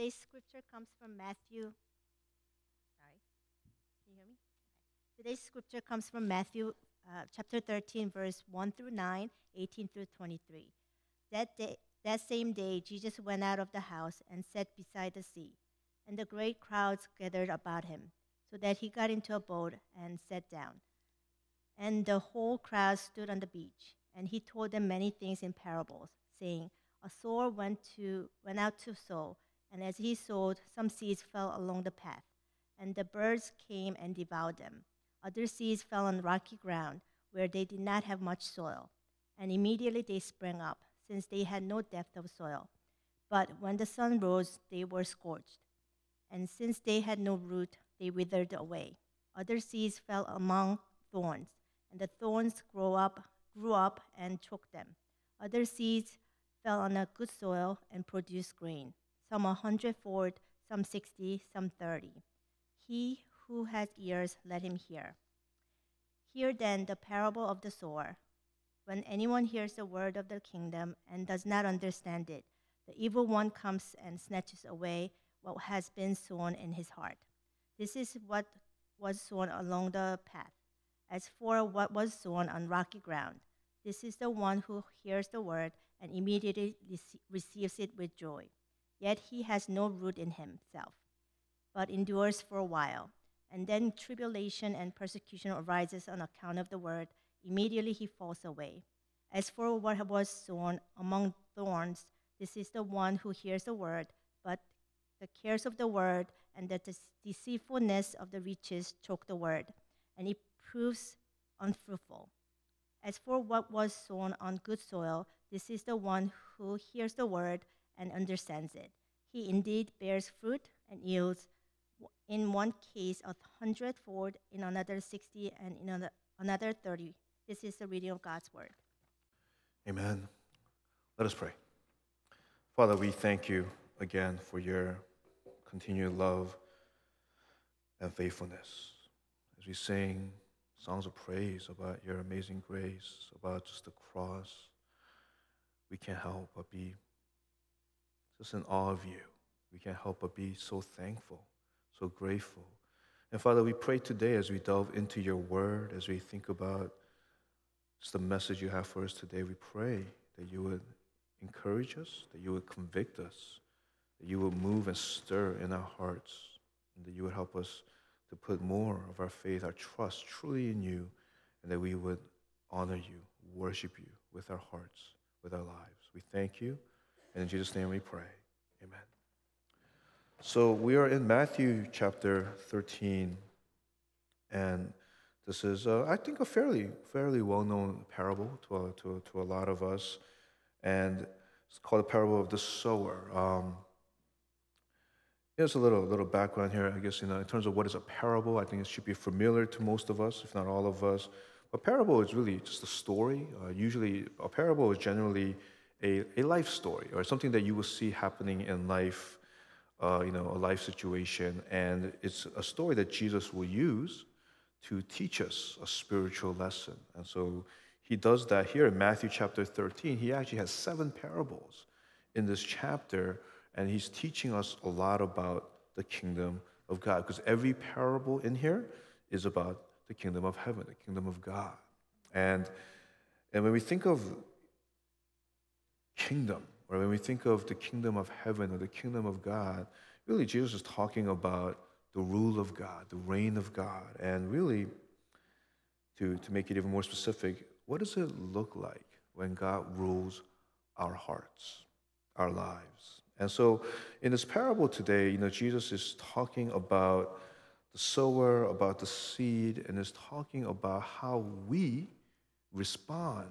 Today's scripture comes from Matthew. Sorry, can you hear me? Okay. Today's scripture comes from Matthew uh, chapter 13, verse 1 through 9, 18 through 23. That, day, that same day, Jesus went out of the house and sat beside the sea, and the great crowds gathered about him, so that he got into a boat and sat down. And the whole crowd stood on the beach, and he told them many things in parables, saying, A sower went, to, went out to sow, and as he sowed, some seeds fell along the path, and the birds came and devoured them. Other seeds fell on rocky ground, where they did not have much soil, and immediately they sprang up, since they had no depth of soil. But when the sun rose, they were scorched, and since they had no root, they withered away. Other seeds fell among thorns, and the thorns grew up, grew up and choked them. Other seeds fell on a good soil and produced grain, some a hundredfold, some sixty, some thirty. He who has ears, let him hear. Hear then the parable of the sower. When anyone hears the word of the kingdom and does not understand it, the evil one comes and snatches away what has been sown in his heart. This is what was sown along the path. As for what was sown on rocky ground, this is the one who hears the word and immediately receives it with joy. Yet he has no root in himself, but endures for a while. And then tribulation and persecution arises on account of the word. Immediately he falls away. As for what was sown among thorns, this is the one who hears the word, but the cares of the word and the deceitfulness of the riches choke the word, and it proves unfruitful. As for what was sown on good soil, this is the one who hears the word and understands it. He indeed bears fruit and yields in one case a hundredfold, in another 60, and in another 30. This is the reading of God's word. Amen. Let us pray. Father, we thank you again for your continued love and faithfulness. As we sing songs of praise about your amazing grace, about just the cross, we can't help but be just in awe of you. We can't help but be so thankful so grateful. And Father, we pray today as we delve into your word, as we think about just the message you have for us today, we pray that you would encourage us, that you would convict us, that you would move and stir in our hearts, and that you would help us to put more of our faith, our trust truly in you, and that we would honor you, worship you with our hearts, with our lives. We thank you, and in Jesus' name we pray. Amen. So we are in Matthew chapter 13, and this is, uh, I think, a fairly, fairly well-known parable to a, to, to a lot of us, and it's called the parable of the sower. Um, here's a little, little background here, I guess, you know, in terms of what is a parable. I think it should be familiar to most of us, if not all of us. A parable is really just a story. Uh, usually, a parable is generally a, a life story or something that you will see happening in life uh, you know, a life situation, and it's a story that Jesus will use to teach us a spiritual lesson. And so he does that here in Matthew chapter 13. He actually has seven parables in this chapter, and he's teaching us a lot about the kingdom of God, because every parable in here is about the kingdom of heaven, the kingdom of God. And, and when we think of kingdom, or when we think of the kingdom of heaven or the kingdom of God, really Jesus is talking about the rule of God, the reign of God. And really, to, to make it even more specific, what does it look like when God rules our hearts, our lives? And so in this parable today, you know, Jesus is talking about the sower, about the seed, and is talking about how we respond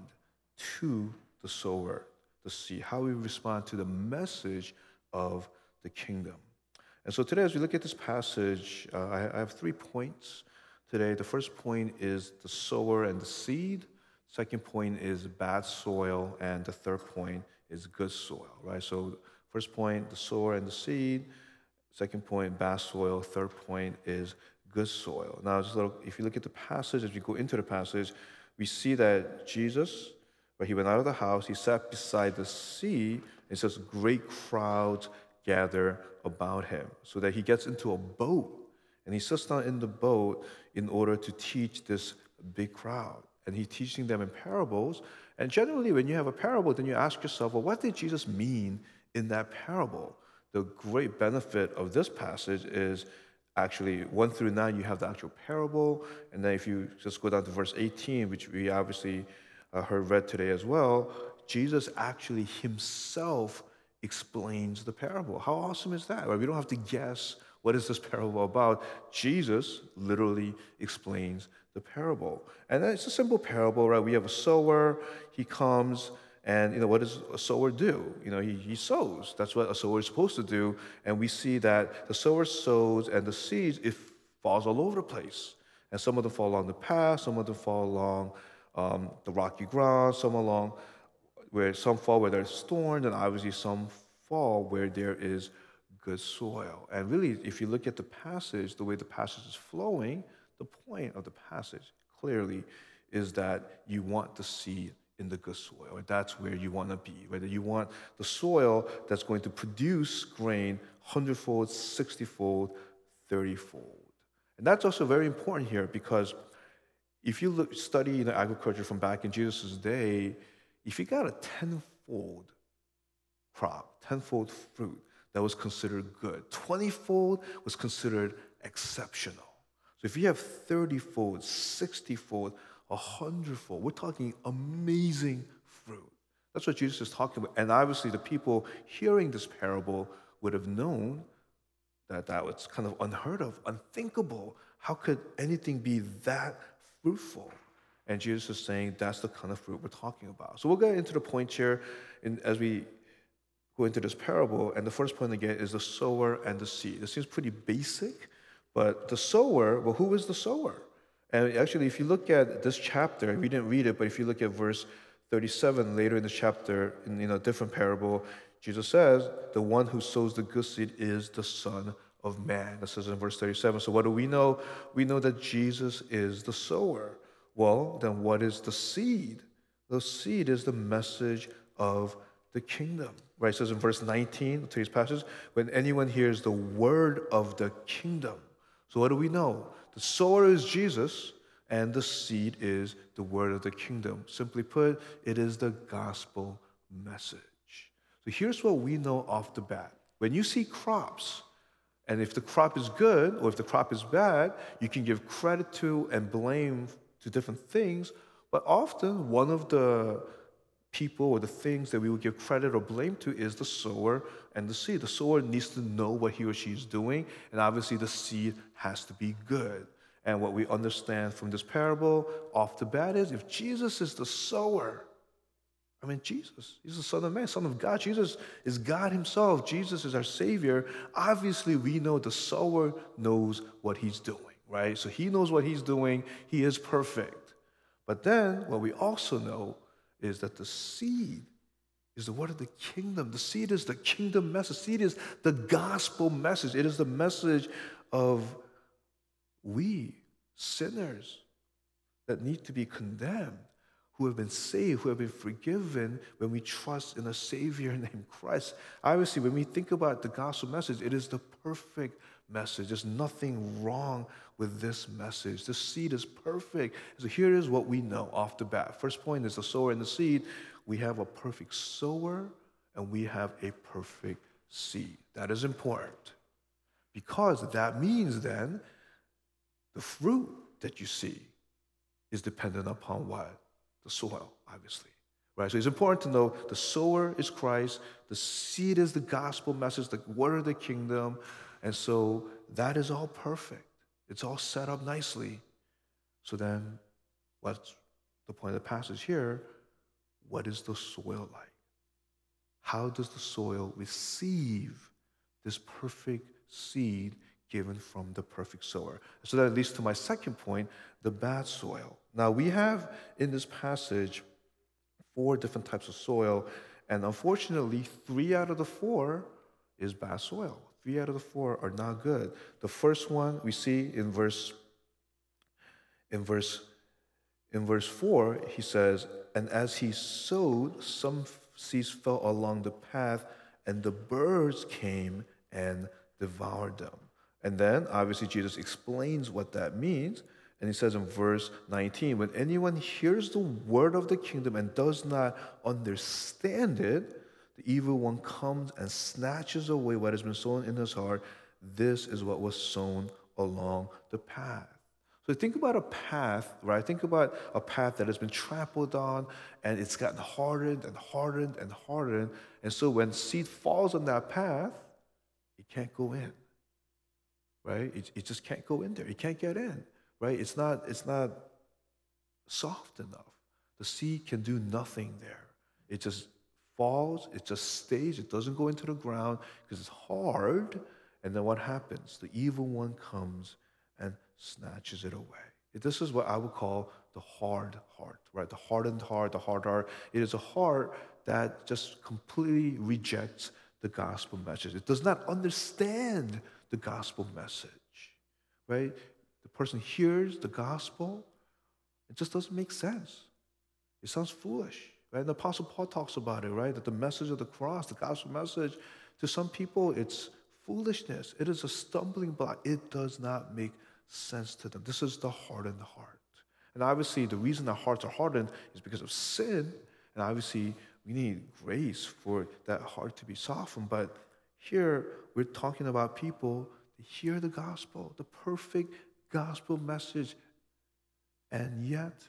to the sower, to see how we respond to the message of the kingdom. And so today, as we look at this passage, uh, I, I have three points today. The first point is the sower and the seed. Second point is bad soil, and the third point is good soil, right? So, first point, the sower and the seed. Second point, bad soil. Third point is good soil. Now, little, if you look at the passage, as we go into the passage, we see that Jesus where he went out of the house, he sat beside the sea. And says great crowds gather about him. So that he gets into a boat and he sits down in the boat in order to teach this big crowd. And he's teaching them in parables. And generally, when you have a parable, then you ask yourself, well, what did Jesus mean in that parable? The great benefit of this passage is actually 1 through 9, you have the actual parable. And then if you just go down to verse 18, which we obviously uh, heard read today as well, Jesus actually himself explains the parable. How awesome is that? Right? We don't have to guess what is this parable about. Jesus literally explains the parable. And it's a simple parable, right? We have a sower, he comes, and you know, what does a sower do? You know, he, he sows. That's what a sower is supposed to do. And we see that the sower sows and the seeds, it falls all over the place. And some of them fall along the path, some of them fall along um, the rocky ground, some along where some fall where there's thorns, and obviously some fall where there is good soil. And really, if you look at the passage, the way the passage is flowing, the point of the passage clearly is that you want to see in the good soil. That's where you want to be. Whether you want the soil that's going to produce grain hundredfold, sixtyfold, thirtyfold. And that's also very important here because if you look, study know, agriculture from back in Jesus' day, if you got a tenfold crop, tenfold fruit, that was considered good. Twentyfold was considered exceptional. So if you have thirtyfold, sixtyfold, a hundredfold, we're talking amazing fruit. That's what Jesus is talking about. And obviously, the people hearing this parable would have known that that was kind of unheard of, unthinkable. How could anything be that fruitful? And Jesus is saying that's the kind of fruit we're talking about. So we'll get into the point here in, as we go into this parable. And the first point again is the sower and the seed. It seems pretty basic, but the sower, well, who is the sower? And actually, if you look at this chapter, we didn't read it, but if you look at verse 37 later in the chapter, in a different parable, Jesus says, The one who sows the good seed is the Son of Man. That says in verse 37. So, what do we know? We know that Jesus is the sower. Well, then what is the seed? The seed is the message of the kingdom. Right? It says in verse 19, today's passage, when anyone hears the word of the kingdom. So what do we know? The sower is Jesus, and the seed is the word of the kingdom. Simply put, it is the gospel message. So here's what we know off the bat. When you see crops, and if the crop is good or if the crop is bad, you can give credit to and blame to different things, but often one of the people or the things that we would give credit or blame to is the sower and the seed. The sower needs to know what he or she is doing, and obviously the seed has to be good. And what we understand from this parable off the bat is if Jesus is the sower, I mean, Jesus, he's the Son of Man, Son of God. Jesus is God Himself. Jesus is our Savior. Obviously, we know the sower knows what he's doing right? So he knows what he's doing, he is perfect. But then what we also know is that the seed is the word of the kingdom. The seed is the kingdom message. The seed is the gospel message. It is the message of we, sinners, that need to be condemned, who have been saved, who have been forgiven when we trust in a Savior named Christ. Obviously, when we think about the gospel message, it is the perfect message. There's nothing wrong with this message. The seed is perfect. So here is what we know off the bat. First point is the sower and the seed. We have a perfect sower and we have a perfect seed. That is important because that means then the fruit that you see is dependent upon what? The soil, obviously. Right? So it's important to know the sower is Christ, the seed is the gospel message, the word of the kingdom. And so that is all perfect. It's all set up nicely. So then, what's the point of the passage here? What is the soil like? How does the soil receive this perfect seed given from the perfect sower? So that leads to my second point the bad soil. Now, we have in this passage four different types of soil, and unfortunately, three out of the four is bad soil. Three out of the four are not good. The first one we see in verse in verse in verse 4, he says, And as he sowed, some seeds fell along the path, and the birds came and devoured them. And then, obviously, Jesus explains what that means. And he says in verse 19, when anyone hears the word of the kingdom and does not understand it, the evil one comes and snatches away what has been sown in his heart. This is what was sown along the path. So think about a path, right? Think about a path that has been trampled on and it's gotten hardened and hardened and hardened. And so when seed falls on that path, it can't go in, right? It, it just can't go in there. It can't get in, right? It's not, it's not soft enough. The seed can do nothing there. It just falls, it just stays, it doesn't go into the ground because it's hard. And then what happens? The evil one comes and snatches it away. This is what I would call the hard heart, right? The hardened heart, the hard heart. It is a heart that just completely rejects the gospel message. It does not understand the gospel message, right? The person hears the gospel, it just doesn't make sense. It sounds foolish, right? And the Apostle Paul talks about it, right? That the message of the cross, the gospel message, to some people, it's foolishness. It is a stumbling block. It does not make sense to them. This is the hardened heart. And obviously, the reason our hearts are hardened is because of sin. And obviously, we need grace for that heart to be softened. But here, we're talking about people to hear the gospel, the perfect gospel message, and yet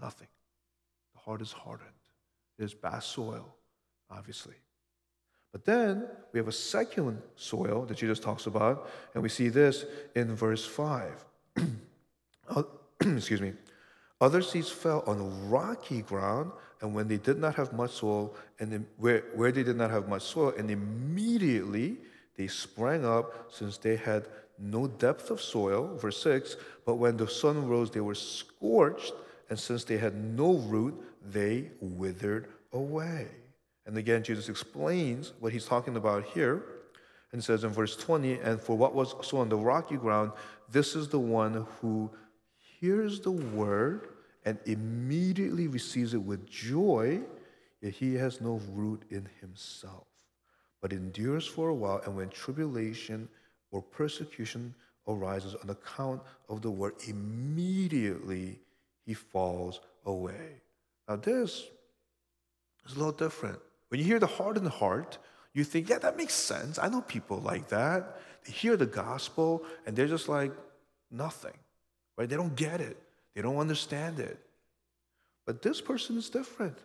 nothing. The heart is hardened. It is bad soil, obviously. But then we have a second soil that Jesus talks about, and we see this in verse 5. Excuse me. Other seeds fell on rocky ground, and when they did not have much soil, and then where, where they did not have much soil, and immediately they sprang up, since they had no depth of soil, verse 6. But when the sun rose, they were scorched, and since they had no root, they withered away. And again, Jesus explains what he's talking about here and says in verse 20, And for what was so on the rocky ground, this is the one who hears the word and immediately receives it with joy, yet he has no root in himself, but endures for a while. And when tribulation or persecution arises on account of the word, immediately he falls away. Now, this is a little different. When you hear the hardened heart, you think, yeah, that makes sense. I know people like that. They hear the gospel and they're just like, nothing, right? They don't get it, they don't understand it. But this person is different.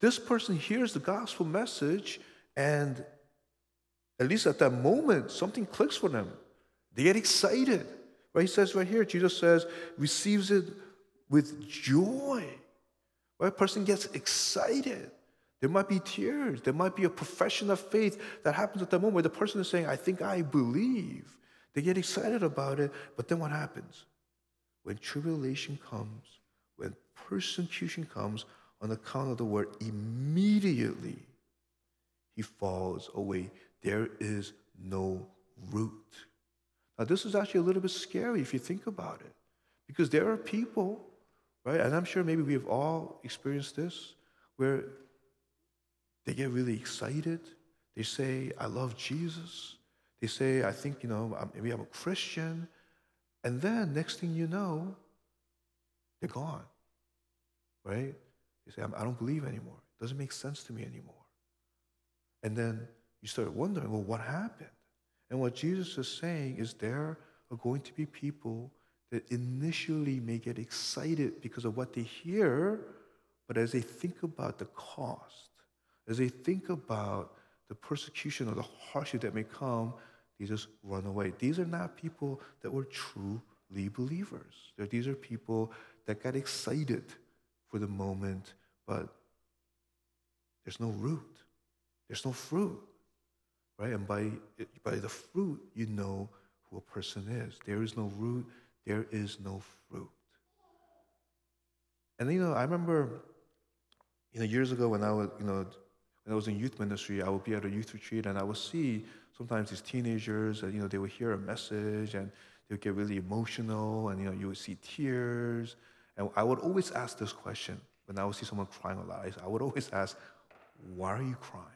This person hears the gospel message and at least at that moment, something clicks for them. They get excited. Right? He says right here, Jesus says, receives it with joy. Right? A person gets excited. There might be tears. There might be a profession of faith that happens at that moment where the person is saying, I think I believe. They get excited about it, but then what happens? When tribulation comes, when persecution comes on account of the word, immediately he falls away. There is no root. Now, this is actually a little bit scary if you think about it, because there are people, right? And I'm sure maybe we've all experienced this, where they get really excited. They say, I love Jesus. They say, I think, you know, maybe I'm a Christian. And then next thing you know, they're gone, right? They say, I don't believe anymore. It doesn't make sense to me anymore. And then you start wondering, well, what happened? And what Jesus is saying is there are going to be people that initially may get excited because of what they hear, but as they think about the cost, as they think about the persecution or the hardship that may come, they just run away. These are not people that were truly believers. These are people that got excited for the moment, but there's no root, there's no fruit, right? And by, by the fruit, you know who a person is. There is no root, there is no fruit. And you know, I remember, you know, years ago when I was, you know, when I was in youth ministry, I would be at a youth retreat and I would see sometimes these teenagers, and, you know, they would hear a message and they would get really emotional and, you know, you would see tears. And I would always ask this question when I would see someone crying a lot. I would always ask, why are you crying?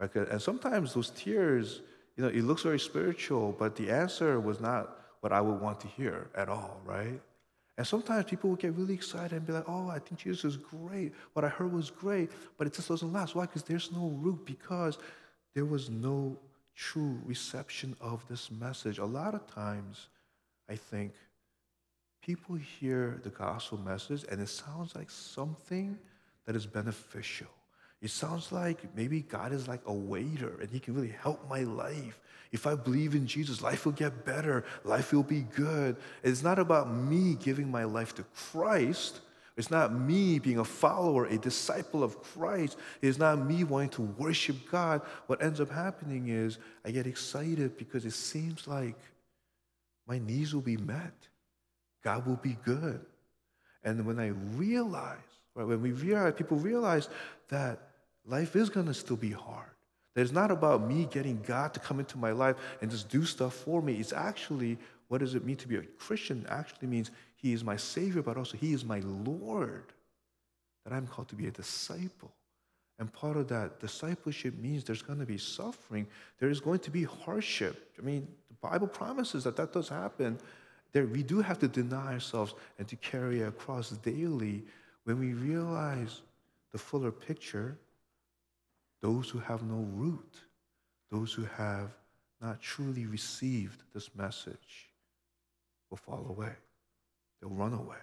Right? Uh, and sometimes those tears, you know, it looks very spiritual, but the answer was not what I would want to hear at all, right? And sometimes people will get really excited and be like, oh, I think Jesus is great. What I heard was great, but it just doesn't last. Why? Because there's no root, because there was no true reception of this message. A lot of times, I think, people hear the gospel message and it sounds like something that is beneficial. It sounds like maybe God is like a waiter and He can really help my life. If I believe in Jesus, life will get better, life will be good. It's not about me giving my life to Christ. It's not me being a follower, a disciple of Christ. It's not me wanting to worship God. What ends up happening is I get excited because it seems like my needs will be met. God will be good. And when I realize, right, when we realize, people realize that life is going to still be hard. It's not about me getting God to come into my life and just do stuff for me. It's actually, what does it mean to be a Christian? Actually means He is my Savior, but also He is my Lord. That I'm called to be a disciple. And part of that discipleship means there's going to be suffering. There is going to be hardship. I mean, the Bible promises that that does happen. There, we do have to deny ourselves and to carry a cross daily when we realize the fuller picture those who have no root, those who have not truly received this message, will fall away. They'll run away.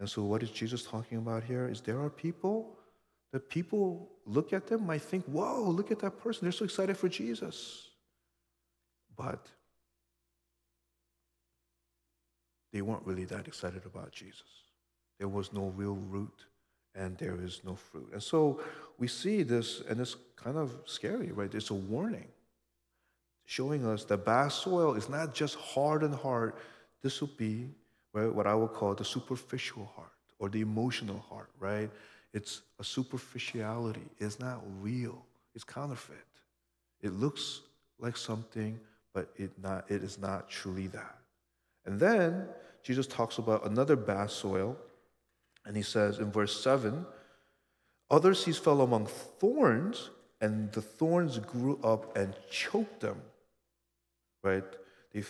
And so, what is Jesus talking about here? Is there are people that people look at them might think, whoa, look at that person. They're so excited for Jesus. But they weren't really that excited about Jesus. There was no real root and there is no fruit. And so we see this, and it's kind of scary, right? It's a warning showing us that bad soil is not just hard and hard. This will be right, what I would call the superficial heart or the emotional heart, right? It's a superficiality. It's not real. It's counterfeit. It looks like something, but it, not, it is not truly that. And then Jesus talks about another bad soil and he says in verse 7 Others seeds fell among thorns, and the thorns grew up and choked them. Right? They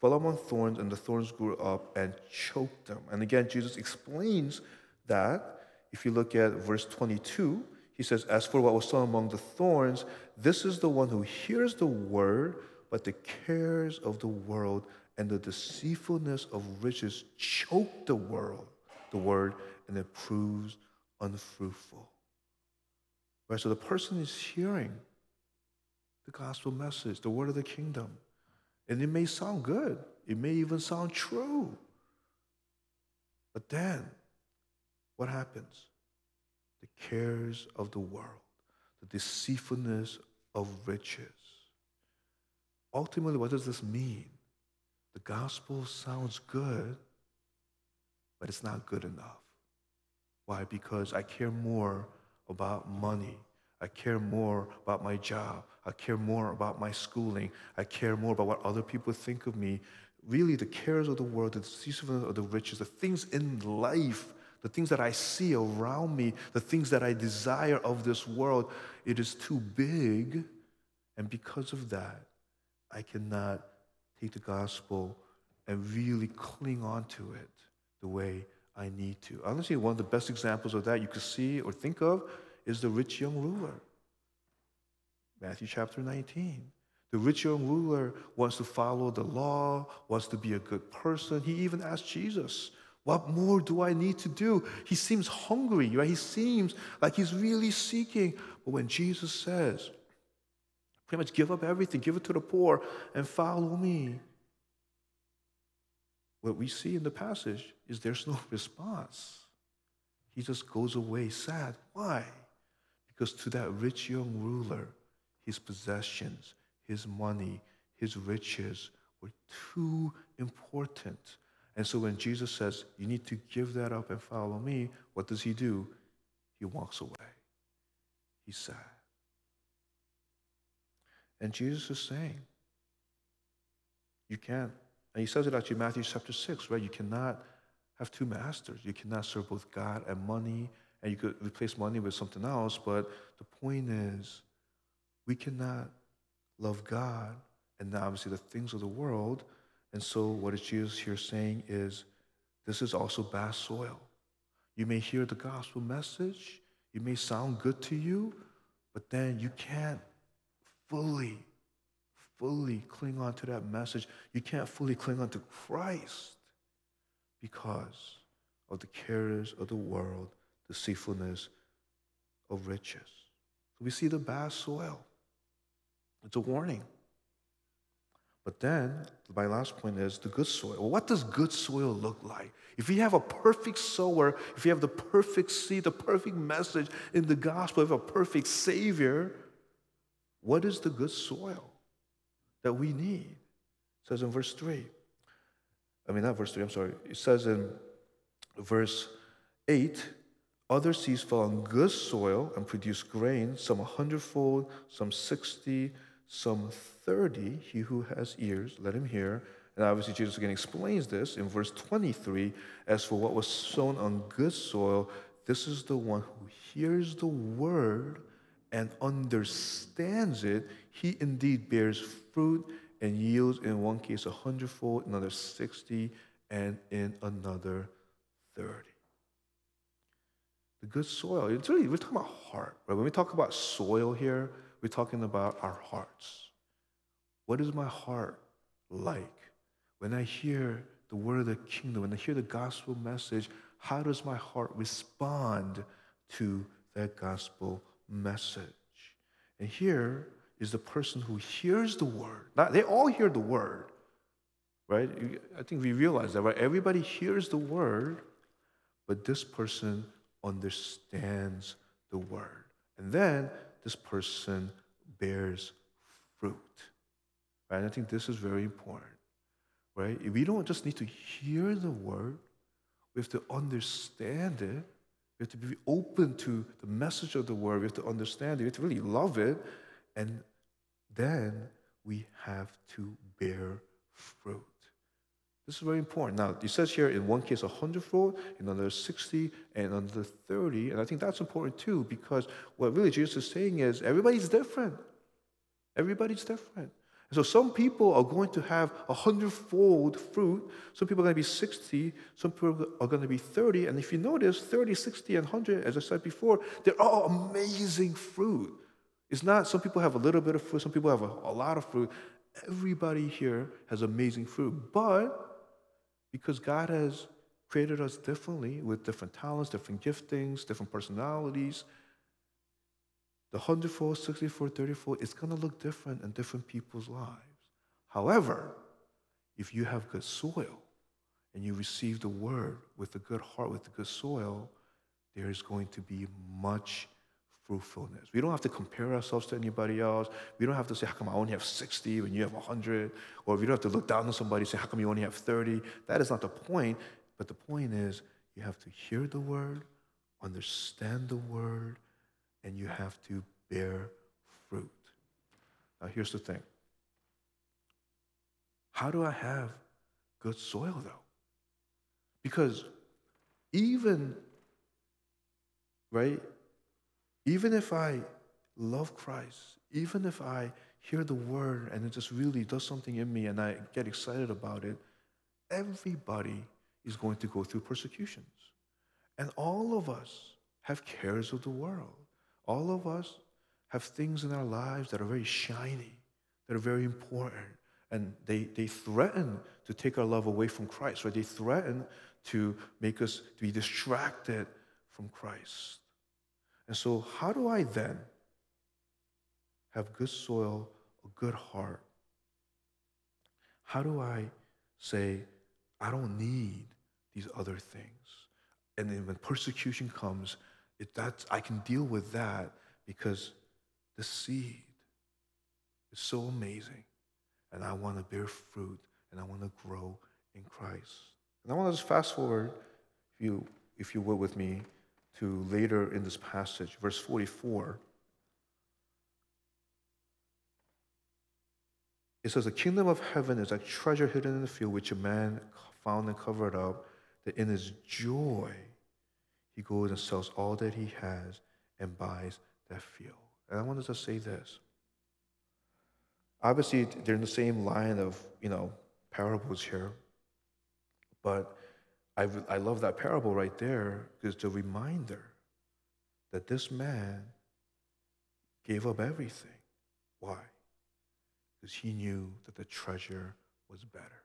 fell among thorns, and the thorns grew up and choked them. And again, Jesus explains that. If you look at verse 22, he says, As for what was sown among the thorns, this is the one who hears the word, but the cares of the world and the deceitfulness of riches choke the world, the word, and it proves unfruitful. Right? So the person is hearing the gospel message, the word of the kingdom. And it may sound good, it may even sound true. But then, what happens? The cares of the world, the deceitfulness of riches. Ultimately, what does this mean? The gospel sounds good, but it's not good enough. Why? Because I care more about money. I care more about my job. I care more about my schooling. I care more about what other people think of me. Really, the cares of the world, the deceitfulness of the riches, the things in life, the things that I see around me, the things that I desire of this world, it is too big. And because of that, I cannot take the gospel and really cling on to it the way I need to. Honestly, one of the best examples of that you could see or think of is the rich young ruler. Matthew chapter 19. The rich young ruler wants to follow the law, wants to be a good person. He even asked Jesus, What more do I need to do? He seems hungry, right? He seems like he's really seeking. But when Jesus says, pretty much give up everything, give it to the poor, and follow me, what we see in the passage is there's no response. He just goes away sad. Why? Because to that rich young ruler, his possessions, his money, his riches were too important. And so when Jesus says, You need to give that up and follow me, what does he do? He walks away. He's sad. And Jesus is saying, You can't and he says it actually in Matthew chapter 6, right? You cannot have two masters. You cannot serve both God and money, and you could replace money with something else. But the point is, we cannot love God and obviously the things of the world. And so, what is Jesus here saying is this is also bad soil. You may hear the gospel message, it may sound good to you, but then you can't fully, fully cling on to that message. You can't fully cling on to Christ because of the cares of the world, deceitfulness of riches. So we see the bad soil. It's a warning. But then, my last point is the good soil. What does good soil look like? If you have a perfect sower, if you have the perfect seed, the perfect message in the gospel, of a perfect Savior, what is the good soil that we need? It says in verse 3. I mean, not verse 3, I'm sorry. It says in verse 8 other seeds fell on good soil and produced grain, some a hundredfold, some 60, some 30. He who has ears, let him hear. And obviously, Jesus again explains this in verse 23 As for what was sown on good soil, this is the one who hears the word and understands it. He indeed bears fruit and yields in one case a hundredfold, another 60, and in another 30 the good soil. It's really, we're talking about heart, right? When we talk about soil here, we're talking about our hearts. What is my heart like? When I hear the word of the kingdom, when I hear the gospel message, how does my heart respond to that gospel message? And here is the person who hears the word. They all hear the word, right? I think we realize that, right? Everybody hears the word, but this person understands the word. And then this person bears fruit. Right? And I think this is very important. Right? We don't just need to hear the word, we have to understand it. We have to be open to the message of the word. We have to understand it. We have to really love it. And then we have to bear fruit. This is very important. Now, it says here in one case a hundredfold, in another 60, and another 30. And I think that's important too, because what really Jesus is saying is everybody's different. Everybody's different. And so some people are going to have a hundredfold fruit. Some people are going to be 60. Some people are going to be 30. And if you notice, 30, 60, and 100, as I said before, they're all amazing fruit. It's not some people have a little bit of fruit, some people have a, a lot of fruit. Everybody here has amazing fruit. But because God has created us differently with different talents, different giftings, different personalities. The hundredfold, sixty-fold, thirty-fold, it's going to look different in different people's lives. However, if you have good soil and you receive the word with a good heart, with a good soil, there is going to be much fruitfulness. We don't have to compare ourselves to anybody else. We don't have to say, how come I only have 60 when you have 100? Or we don't have to look down on somebody and say, how come you only have 30? That is not the point. But the point is, you have to hear the word, understand the word, and you have to bear fruit. Now, here's the thing how do I have good soil, though? Because even, right, even if I love Christ, even if I hear the word and it just really does something in me and I get excited about it, everybody is going to go through persecutions. And all of us have cares of the world. All of us have things in our lives that are very shiny, that are very important. And they, they threaten to take our love away from Christ, right? They threaten to make us to be distracted from Christ. And so, how do I then have good soil, a good heart? How do I say, I don't need these other things? And then when persecution comes, it, that's, I can deal with that because the seed is so amazing. And I want to bear fruit and I want to grow in Christ. And I want to just fast forward, if you, if you will, with me to later in this passage, verse 44. It says, The kingdom of heaven is like treasure hidden in the field, which a man found and covered up, that in his joy he goes and sells all that he has and buys that field. And I wanted to say this Obviously, they're in the same line of, you know, parables here. But I, I love that parable right there because it's a reminder that this man gave up everything. Why? Because he knew that the treasure was better.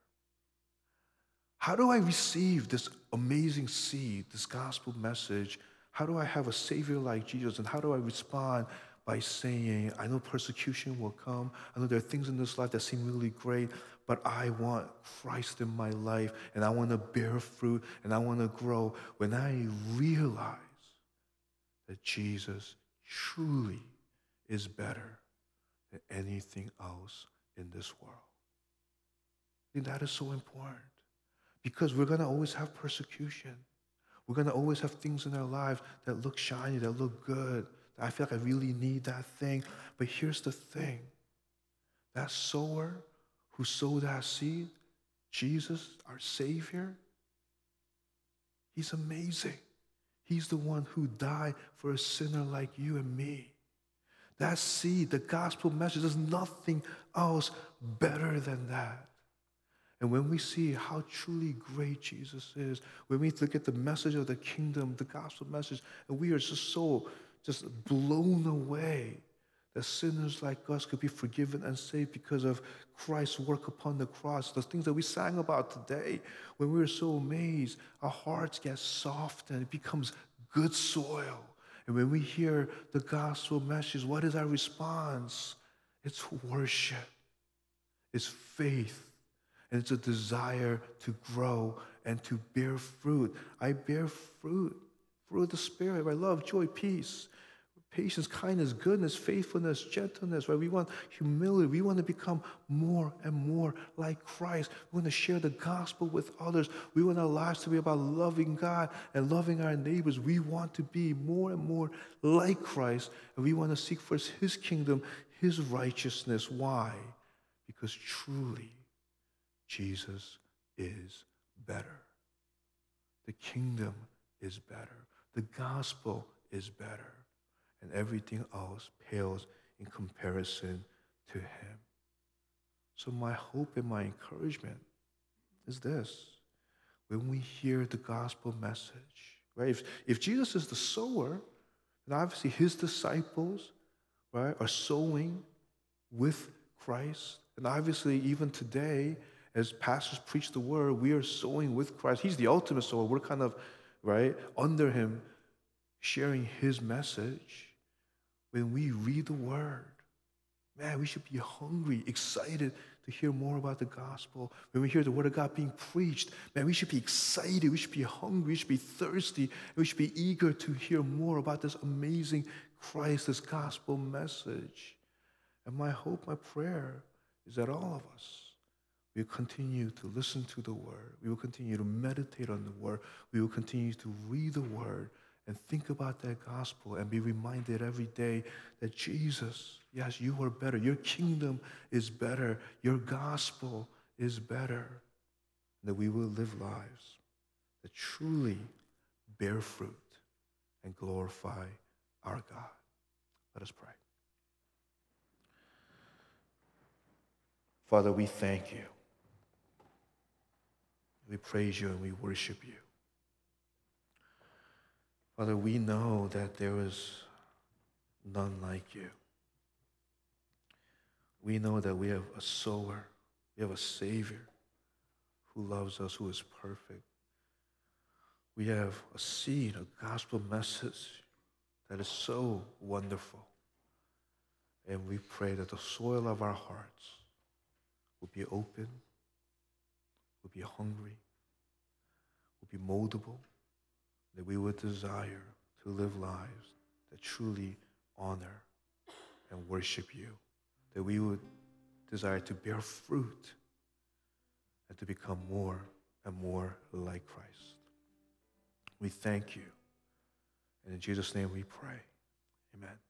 How do I receive this amazing seed, this gospel message? How do I have a Savior like Jesus? And how do I respond by saying, I know persecution will come. I know there are things in this life that seem really great, but I want Christ in my life and I want to bear fruit and I want to grow. When I realize that Jesus truly is better than anything else in this world. Think that is so important because we're going to always have persecution. We're going to always have things in our lives that look shiny, that look good. I feel like I really need that thing. But here's the thing that sower who sowed that seed, Jesus, our Savior, He's amazing. He's the one who died for a sinner like you and me. That seed, the gospel message, there's nothing else better than that. And when we see how truly great Jesus is, when we look at the message of the kingdom, the gospel message, and we are just so just blown away that sinners like us could be forgiven and saved because of Christ's work upon the cross. The things that we sang about today, when we were so amazed, our hearts get soft and it becomes good soil. And when we hear the gospel message, what is our response? It's worship, it's faith, and it's a desire to grow and to bear fruit. I bear fruit, fruit of the Spirit, right? Love, joy, peace, patience, kindness, goodness, faithfulness, gentleness, right? We want humility. We want to become more and more like Christ. We want to share the gospel with others. We want our lives to be about loving God and loving our neighbors. We want to be more and more like Christ, and we want to seek first His kingdom, His righteousness. Why? Because truly, Jesus is better. The kingdom is better. The gospel is better and everything else pales in comparison to him. So, my hope and my encouragement is this when we hear the gospel message, right? If, if Jesus is the sower, then obviously his disciples, right, are sowing with Christ. And obviously, even today, as pastors preach the word, we are sowing with Christ. He's the ultimate sower. We're kind of, right, under him, sharing his message when we read the word, man, we should be hungry, excited to hear more about the gospel. When we hear the word of God being preached, man, we should be excited, we should be hungry, we should be thirsty, we should be eager to hear more about this amazing Christ, this gospel message. And my hope, my prayer is that all of us will continue to listen to the word. We will continue to meditate on the word. We will continue to read the word and think about that gospel and be reminded every day that Jesus, yes, you are better. Your kingdom is better. Your gospel is better. That we will live lives that truly bear fruit and glorify our God. Let us pray. Father, we thank you. We praise you and we worship you. Father, we know that there is none like you. We know that we have a sower, we have a Savior who loves us, who is perfect. We have a seed, a gospel message that is so wonderful. And we pray that the soil of our hearts will be open, will be hungry, will be moldable that we would desire to live lives that truly honor and worship you, that we would desire to bear fruit and to become more and more like Christ. We thank you. And in Jesus' name we pray. Amen.